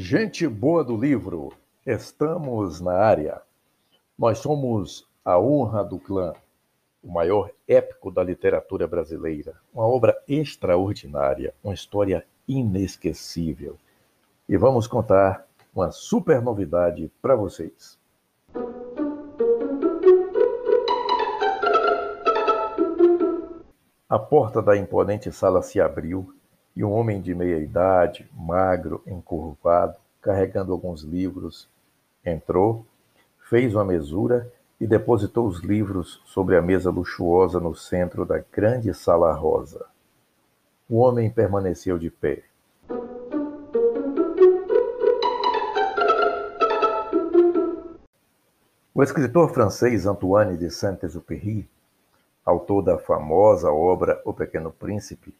Gente boa do livro, estamos na área. Nós somos A Honra do Clã, o maior épico da literatura brasileira, uma obra extraordinária, uma história inesquecível. E vamos contar uma super novidade para vocês. A porta da imponente sala se abriu e um homem de meia idade, magro, encurvado, carregando alguns livros, entrou, fez uma mesura e depositou os livros sobre a mesa luxuosa no centro da grande sala rosa. O homem permaneceu de pé. O escritor francês Antoine de Saint-Exupéry autor da famosa obra O Pequeno Príncipe,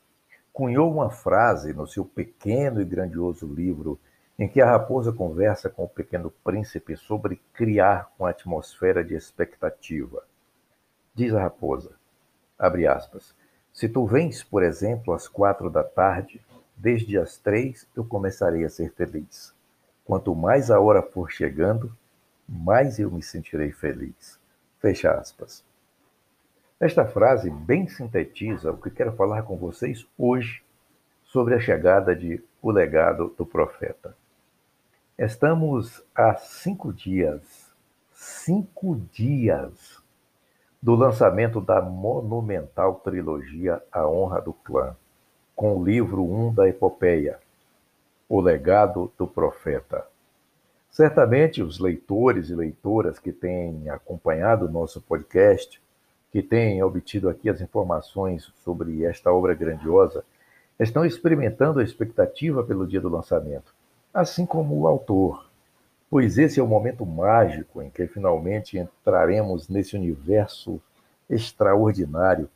cunhou uma frase no seu pequeno e grandioso livro em que a raposa conversa com o pequeno príncipe sobre criar uma atmosfera de expectativa. Diz a raposa, abre aspas, se tu vens, por exemplo, às quatro da tarde, desde as três eu começarei a ser feliz. Quanto mais a hora for chegando, mais eu me sentirei feliz. Fecha aspas. Esta frase bem sintetiza o que quero falar com vocês hoje sobre a chegada de O Legado do Profeta. Estamos a cinco dias, cinco dias do lançamento da monumental trilogia A Honra do Clã, com o livro 1 um da epopeia, O Legado do Profeta. Certamente os leitores e leitoras que têm acompanhado o nosso podcast que têm obtido aqui as informações sobre esta obra grandiosa estão experimentando a expectativa pelo dia do lançamento, assim como o autor, pois esse é o momento mágico em que finalmente entraremos nesse universo extraordinário,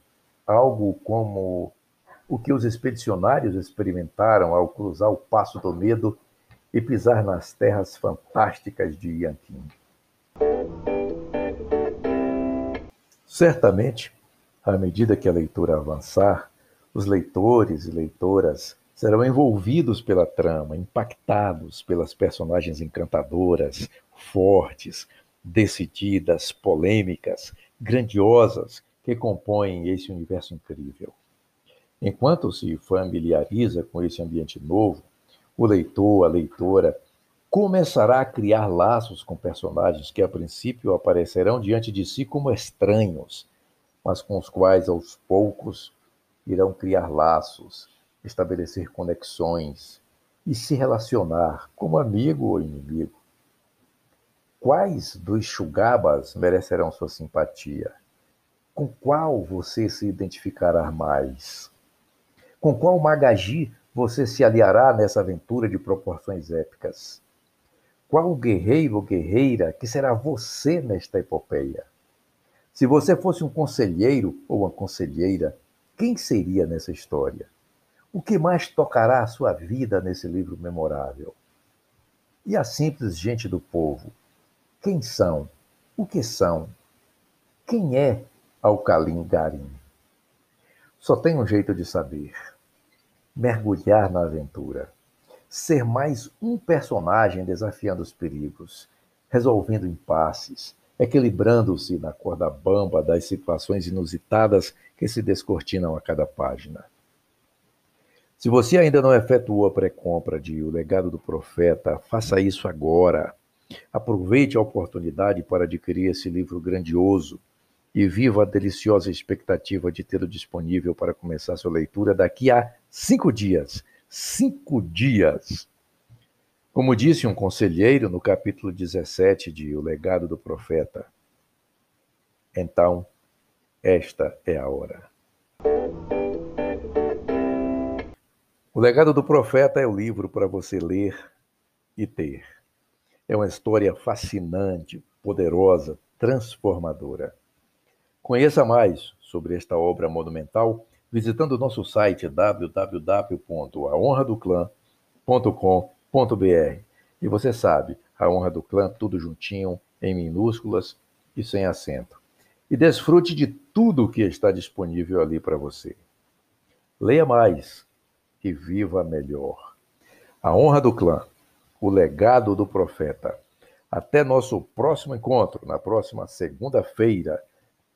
algo como o que os expedicionários experimentaram ao cruzar o Passo do Medo e pisar nas terras fantásticas de Yanqui. Certamente, à medida que a leitura avançar, os leitores e leitoras serão envolvidos pela trama, impactados pelas personagens encantadoras, fortes, decididas, polêmicas, grandiosas que compõem esse universo incrível. Enquanto se familiariza com esse ambiente novo, o leitor, a leitora, começará a criar laços com personagens que a princípio aparecerão diante de si como estranhos, mas com os quais aos poucos irão criar laços, estabelecer conexões e se relacionar como amigo ou inimigo. Quais dos Chugabas merecerão sua simpatia? Com qual você se identificará mais? Com qual Magaji você se aliará nessa aventura de proporções épicas? Qual guerreiro ou guerreira que será você nesta epopeia? Se você fosse um conselheiro ou uma conselheira, quem seria nessa história? O que mais tocará a sua vida nesse livro memorável? E a simples gente do povo? Quem são? O que são? Quem é Alcalim Garim? Só tem um jeito de saber: mergulhar na aventura ser mais um personagem desafiando os perigos, resolvendo impasses, equilibrando-se na corda bamba das situações inusitadas que se descortinam a cada página. Se você ainda não efetuou a pré-compra de O Legado do Profeta, faça isso agora. Aproveite a oportunidade para adquirir esse livro grandioso e viva a deliciosa expectativa de tê-lo disponível para começar sua leitura daqui a cinco dias cinco dias. Como disse um conselheiro no capítulo 17 de O Legado do Profeta, então, esta é a hora. O Legado do Profeta é o livro para você ler e ter. É uma história fascinante, poderosa, transformadora. Conheça mais sobre esta obra monumental visitando o nosso site www.ahonradoclã.com.br. E você sabe, a honra do clã tudo juntinho, em minúsculas e sem acento. E desfrute de tudo o que está disponível ali para você. Leia mais e viva melhor. A honra do clã, o legado do profeta. Até nosso próximo encontro, na próxima segunda-feira,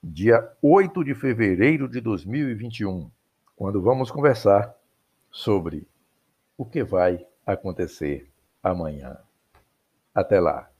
dia 8 de fevereiro de 2021, quando vamos conversar sobre o que vai acontecer amanhã. Até lá.